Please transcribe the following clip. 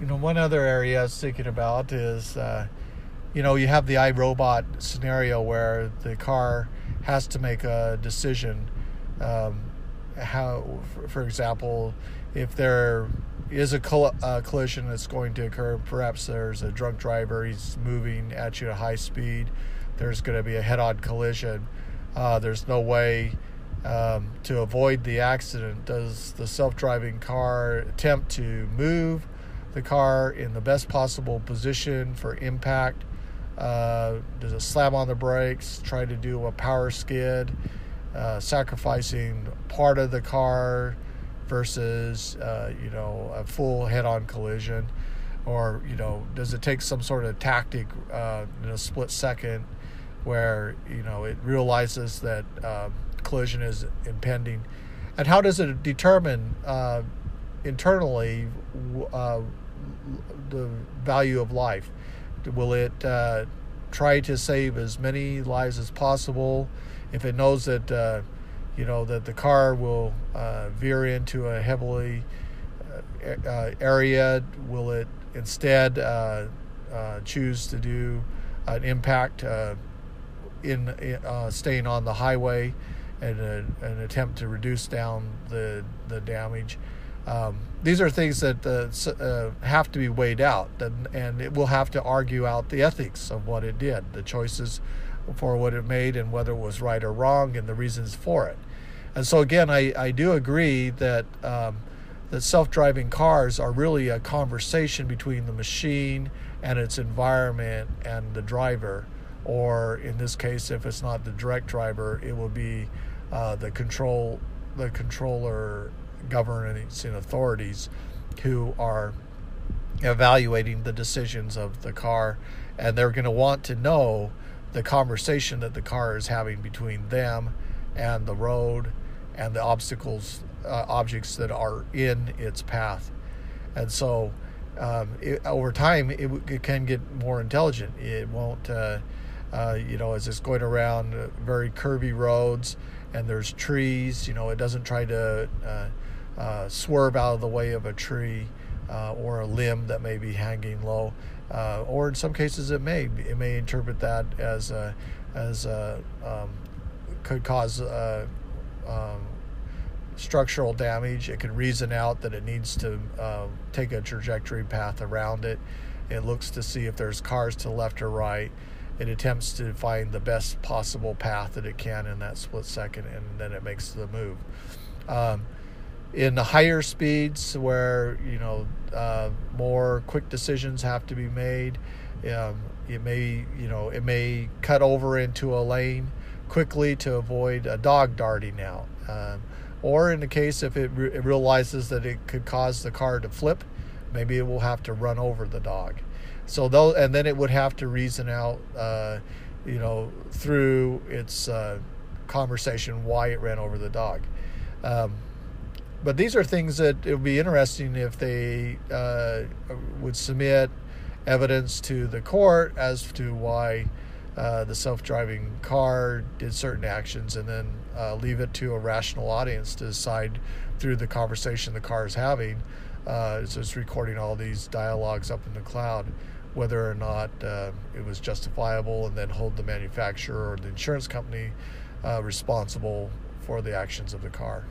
you know, one other area I was thinking about is, uh, you know, you have the iRobot scenario where the car has to make a decision. Um, how, for example, if there is a coll- uh, collision that's going to occur, perhaps there's a drunk driver, he's moving at you at a high speed, there's going to be a head on collision. Uh, there's no way um, to avoid the accident. Does the self driving car attempt to move the car in the best possible position for impact? Uh, does it slam on the brakes, try to do a power skid, uh, sacrificing part of the car versus, uh, you know, a full head on collision? Or, you know, does it take some sort of tactic uh, in a split second where, you know, it realizes that um, collision is impending? And how does it determine uh, internally uh, the value of life? Will it uh, try to save as many lives as possible? If it knows that uh, you know that the car will uh, veer into a heavily uh, area, will it instead uh, choose to do an impact in staying on the highway and an attempt to reduce down the the damage? Um, these are things that uh, uh, have to be weighed out, and, and it will have to argue out the ethics of what it did, the choices for what it made, and whether it was right or wrong, and the reasons for it. And so, again, I, I do agree that um, that self-driving cars are really a conversation between the machine and its environment and the driver, or in this case, if it's not the direct driver, it will be uh, the control the controller governance and authorities who are evaluating the decisions of the car and they're going to want to know the conversation that the car is having between them and the road and the obstacles uh, objects that are in its path. And so um, it, over time it, it, can get more intelligent. It won't uh, uh, you know as it's going around very curvy roads and there's trees you know it doesn't try to uh, swerve out of the way of a tree uh, or a limb that may be hanging low, uh, or in some cases it may it may interpret that as a, as a, um, could cause uh, um, structural damage. It can reason out that it needs to uh, take a trajectory path around it. It looks to see if there's cars to left or right. It attempts to find the best possible path that it can in that split second, and then it makes the move. Um, in the higher speeds where you know uh, more quick decisions have to be made. Um, it may you know it may cut over into a lane quickly to avoid a dog darting out. Um, or in the case if it, re- it, realizes that it could cause the car to flip maybe it will have to run over the dog. So though and then it would have to reason out uh, you know through its uh, conversation why it ran over the dog. Um, but these are things that it would be interesting if they uh, would submit evidence to the court as to why uh, the self-driving car did certain actions and then uh, leave it to a rational audience to decide through the conversation the car is having uh, so it's recording all these dialogues up in the cloud whether or not uh, it was justifiable and then hold the manufacturer or the insurance company uh, responsible for the actions of the car